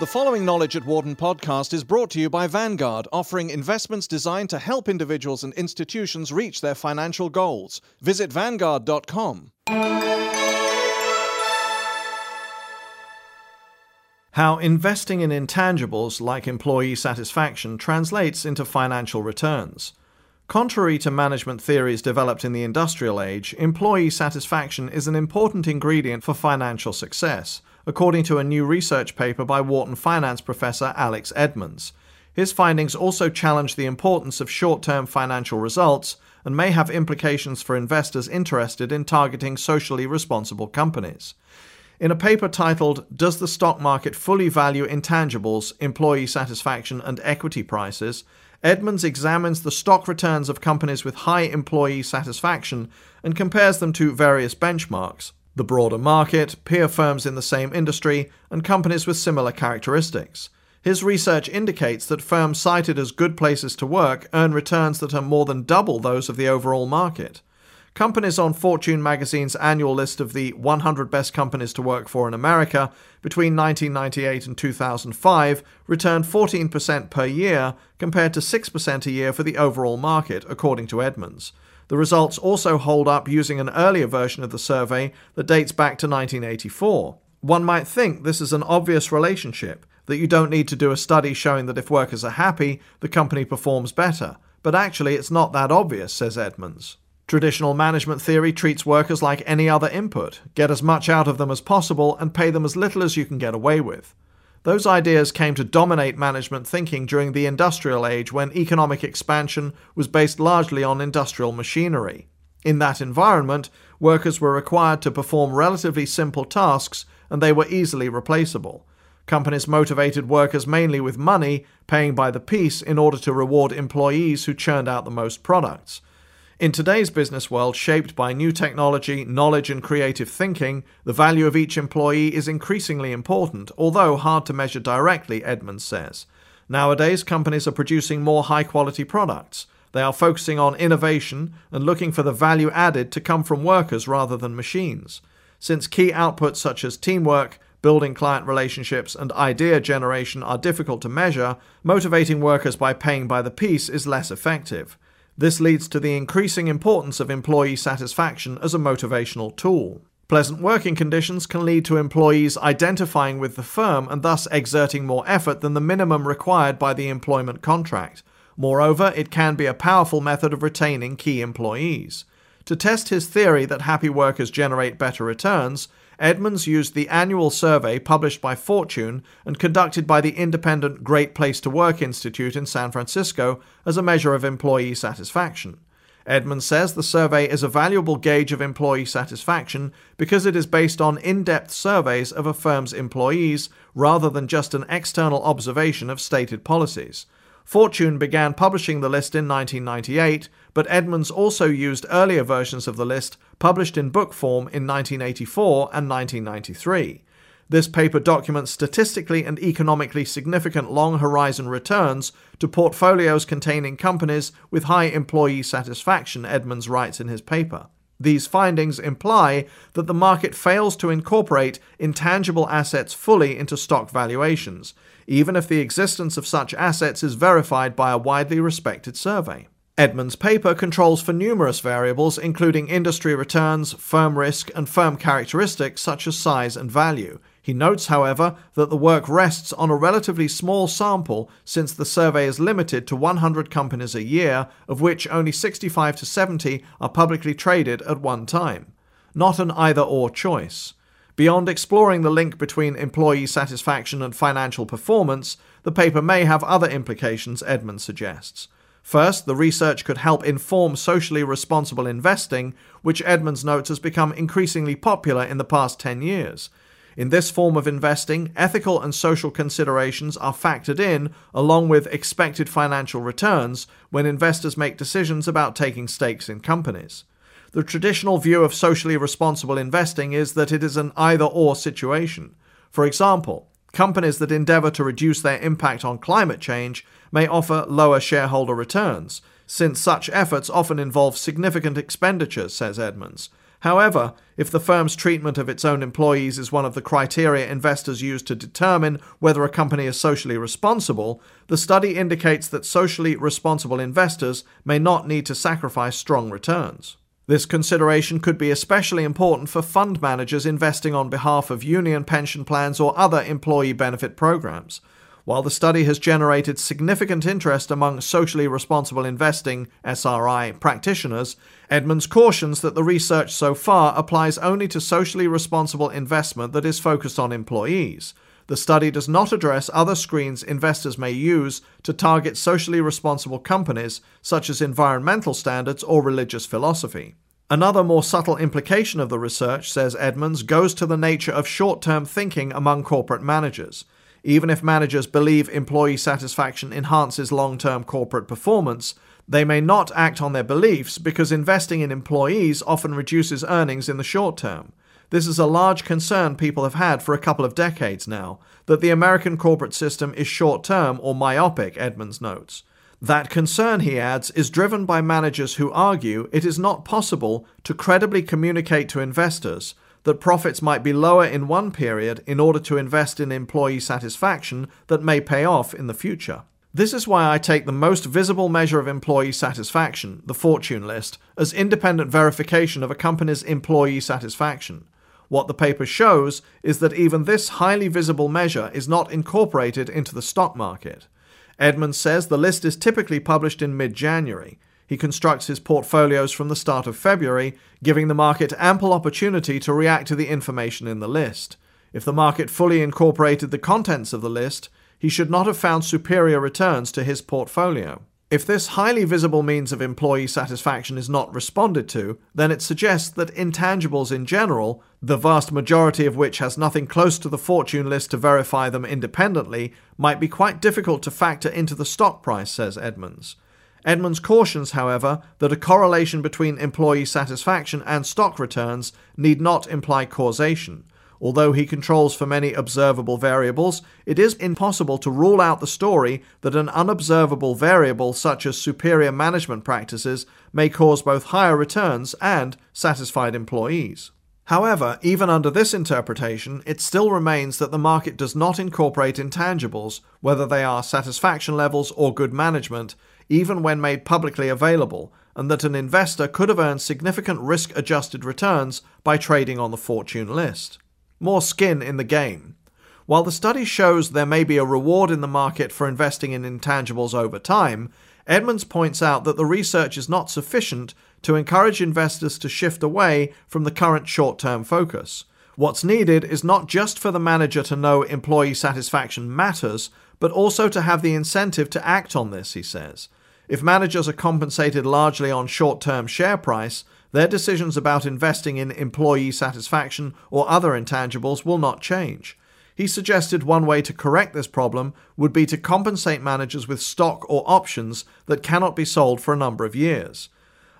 The following Knowledge at Wharton podcast is brought to you by Vanguard, offering investments designed to help individuals and institutions reach their financial goals. Visit Vanguard.com. How investing in intangibles like employee satisfaction translates into financial returns. Contrary to management theories developed in the industrial age, employee satisfaction is an important ingredient for financial success according to a new research paper by Wharton finance professor Alex Edmans. His findings also challenge the importance of short term financial results and may have implications for investors interested in targeting socially responsible companies. In a paper titled Does the Stock Market Fully Value Intangibles, Employee Satisfaction, and Equity Prices? Edmans examines the stock returns of companies with high employee satisfaction and compares them to various benchmarks the broader market, peer firms in the same industry, and companies with similar characteristics. His research indicates that firms cited as good places to work earn returns that are more than double those of the overall market. Companies on Fortune magazine's annual list of the 100 best companies to work for in America between 1998 and 2005 returned 14% per year compared to 6% a year for the overall market, according to Edmans. The results also hold up using an earlier version of the survey that dates back to 1984. One might think this is an obvious relationship, that you don't need to do a study showing that if workers are happy, the company performs better. But actually, it's not that obvious, says Edmans. Traditional management theory treats workers like any other input get as much out of them as possible and pay them as little as you can get away with. Those ideas came to dominate management thinking during the industrial age when economic expansion was based largely on industrial machinery. In that environment, workers were required to perform relatively simple tasks and they were easily replaceable. Companies motivated workers mainly with money, paying by the piece in order to reward employees who churned out the most products. In today's business world, shaped by new technology, knowledge, and creative thinking, the value of each employee is increasingly important, although hard to measure directly, Edmans says. Nowadays, companies are producing more high quality products. They are focusing on innovation and looking for the value added to come from workers rather than machines. Since key outputs such as teamwork, building client relationships, and idea generation are difficult to measure, motivating workers by paying by the piece is less effective. This leads to the increasing importance of employee satisfaction as a motivational tool. Pleasant working conditions can lead to employees identifying with the firm and thus exerting more effort than the minimum required by the employment contract. Moreover, it can be a powerful method of retaining key employees. To test his theory that happy workers generate better returns, Edmans used the annual survey published by Fortune and conducted by the independent Great Place to Work Institute in San Francisco as a measure of employee satisfaction. Edmans says the survey is a valuable gauge of employee satisfaction because it is based on in depth surveys of a firm's employees rather than just an external observation of stated policies. Fortune began publishing the list in 1998, but Edmans also used earlier versions of the list published in book form in 1984 and 1993. This paper documents statistically and economically significant long horizon returns to portfolios containing companies with high employee satisfaction, Edmans writes in his paper. These findings imply that the market fails to incorporate intangible assets fully into stock valuations, even if the existence of such assets is verified by a widely respected survey. Edmans' paper controls for numerous variables, including industry returns, firm risk, and firm characteristics such as size and value. He notes, however, that the work rests on a relatively small sample since the survey is limited to 100 companies a year, of which only 65 to 70 are publicly traded at one time. Not an either or choice. Beyond exploring the link between employee satisfaction and financial performance, the paper may have other implications, Edmans suggests. First, the research could help inform socially responsible investing, which Edmans notes has become increasingly popular in the past 10 years. In this form of investing, ethical and social considerations are factored in along with expected financial returns when investors make decisions about taking stakes in companies. The traditional view of socially responsible investing is that it is an either or situation. For example, companies that endeavor to reduce their impact on climate change may offer lower shareholder returns, since such efforts often involve significant expenditures, says Edmans. However, if the firm's treatment of its own employees is one of the criteria investors use to determine whether a company is socially responsible, the study indicates that socially responsible investors may not need to sacrifice strong returns. This consideration could be especially important for fund managers investing on behalf of union pension plans or other employee benefit programs. While the study has generated significant interest among socially responsible investing SRI practitioners, Edmans cautions that the research so far applies only to socially responsible investment that is focused on employees. The study does not address other screens investors may use to target socially responsible companies, such as environmental standards or religious philosophy. Another more subtle implication of the research, says Edmans, goes to the nature of short term thinking among corporate managers. Even if managers believe employee satisfaction enhances long term corporate performance, they may not act on their beliefs because investing in employees often reduces earnings in the short term. This is a large concern people have had for a couple of decades now that the American corporate system is short term or myopic, Edmans notes. That concern, he adds, is driven by managers who argue it is not possible to credibly communicate to investors that profits might be lower in one period in order to invest in employee satisfaction that may pay off in the future. This is why I take the most visible measure of employee satisfaction, the fortune list, as independent verification of a company's employee satisfaction. What the paper shows is that even this highly visible measure is not incorporated into the stock market. Edmans says the list is typically published in mid January. He constructs his portfolios from the start of February, giving the market ample opportunity to react to the information in the list. If the market fully incorporated the contents of the list, he should not have found superior returns to his portfolio. If this highly visible means of employee satisfaction is not responded to, then it suggests that intangibles in general, the vast majority of which has nothing close to the fortune list to verify them independently, might be quite difficult to factor into the stock price, says Edmans. Edmans cautions, however, that a correlation between employee satisfaction and stock returns need not imply causation. Although he controls for many observable variables, it is impossible to rule out the story that an unobservable variable such as superior management practices may cause both higher returns and satisfied employees. However, even under this interpretation, it still remains that the market does not incorporate intangibles, whether they are satisfaction levels or good management, even when made publicly available, and that an investor could have earned significant risk adjusted returns by trading on the fortune list. More skin in the game. While the study shows there may be a reward in the market for investing in intangibles over time, Edmans points out that the research is not sufficient to encourage investors to shift away from the current short term focus. What's needed is not just for the manager to know employee satisfaction matters, but also to have the incentive to act on this, he says. If managers are compensated largely on short term share price, their decisions about investing in employee satisfaction or other intangibles will not change. He suggested one way to correct this problem would be to compensate managers with stock or options that cannot be sold for a number of years.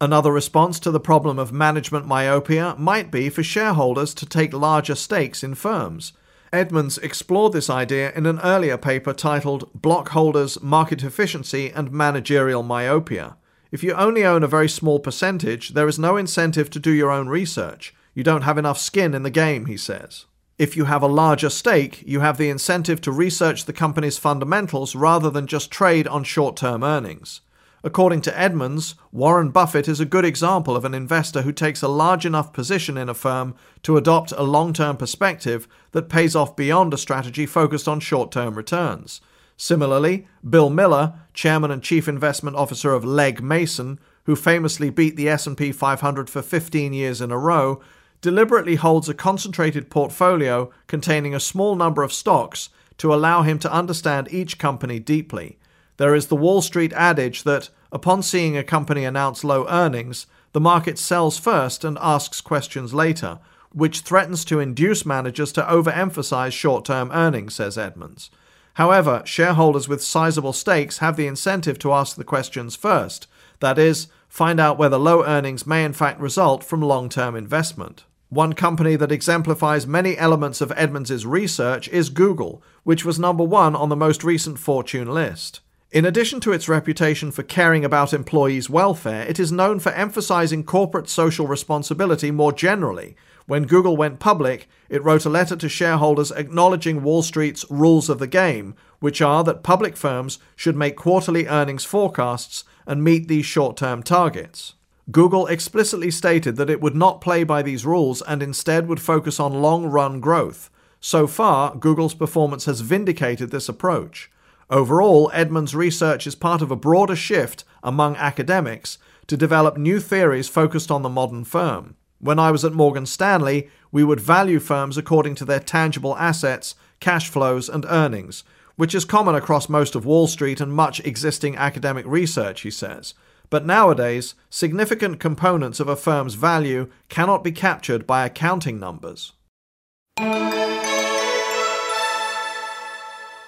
Another response to the problem of management myopia might be for shareholders to take larger stakes in firms. Edmans explored this idea in an earlier paper titled Blockholders, Market Efficiency and Managerial Myopia. If you only own a very small percentage, there is no incentive to do your own research. You don't have enough skin in the game, he says. If you have a larger stake, you have the incentive to research the company's fundamentals rather than just trade on short term earnings. According to Edmans, Warren Buffett is a good example of an investor who takes a large enough position in a firm to adopt a long term perspective that pays off beyond a strategy focused on short term returns. Similarly, Bill Miller, chairman and chief investment officer of Legg Mason, who famously beat the S&P 500 for 15 years in a row, deliberately holds a concentrated portfolio containing a small number of stocks to allow him to understand each company deeply. There is the Wall Street adage that, upon seeing a company announce low earnings, the market sells first and asks questions later, which threatens to induce managers to overemphasize short term earnings, says Edmans. However, shareholders with sizable stakes have the incentive to ask the questions first, that is, find out whether low earnings may in fact result from long term investment. One company that exemplifies many elements of Edmans' research is Google, which was number one on the most recent Fortune list. In addition to its reputation for caring about employees' welfare, it is known for emphasizing corporate social responsibility more generally. When Google went public, it wrote a letter to shareholders acknowledging Wall Street's rules of the game, which are that public firms should make quarterly earnings forecasts and meet these short term targets. Google explicitly stated that it would not play by these rules and instead would focus on long run growth. So far, Google's performance has vindicated this approach. Overall, Edmans' research is part of a broader shift among academics to develop new theories focused on the modern firm. When I was at Morgan Stanley, we would value firms according to their tangible assets, cash flows, and earnings, which is common across most of Wall Street and much existing academic research, he says. But nowadays, significant components of a firm's value cannot be captured by accounting numbers.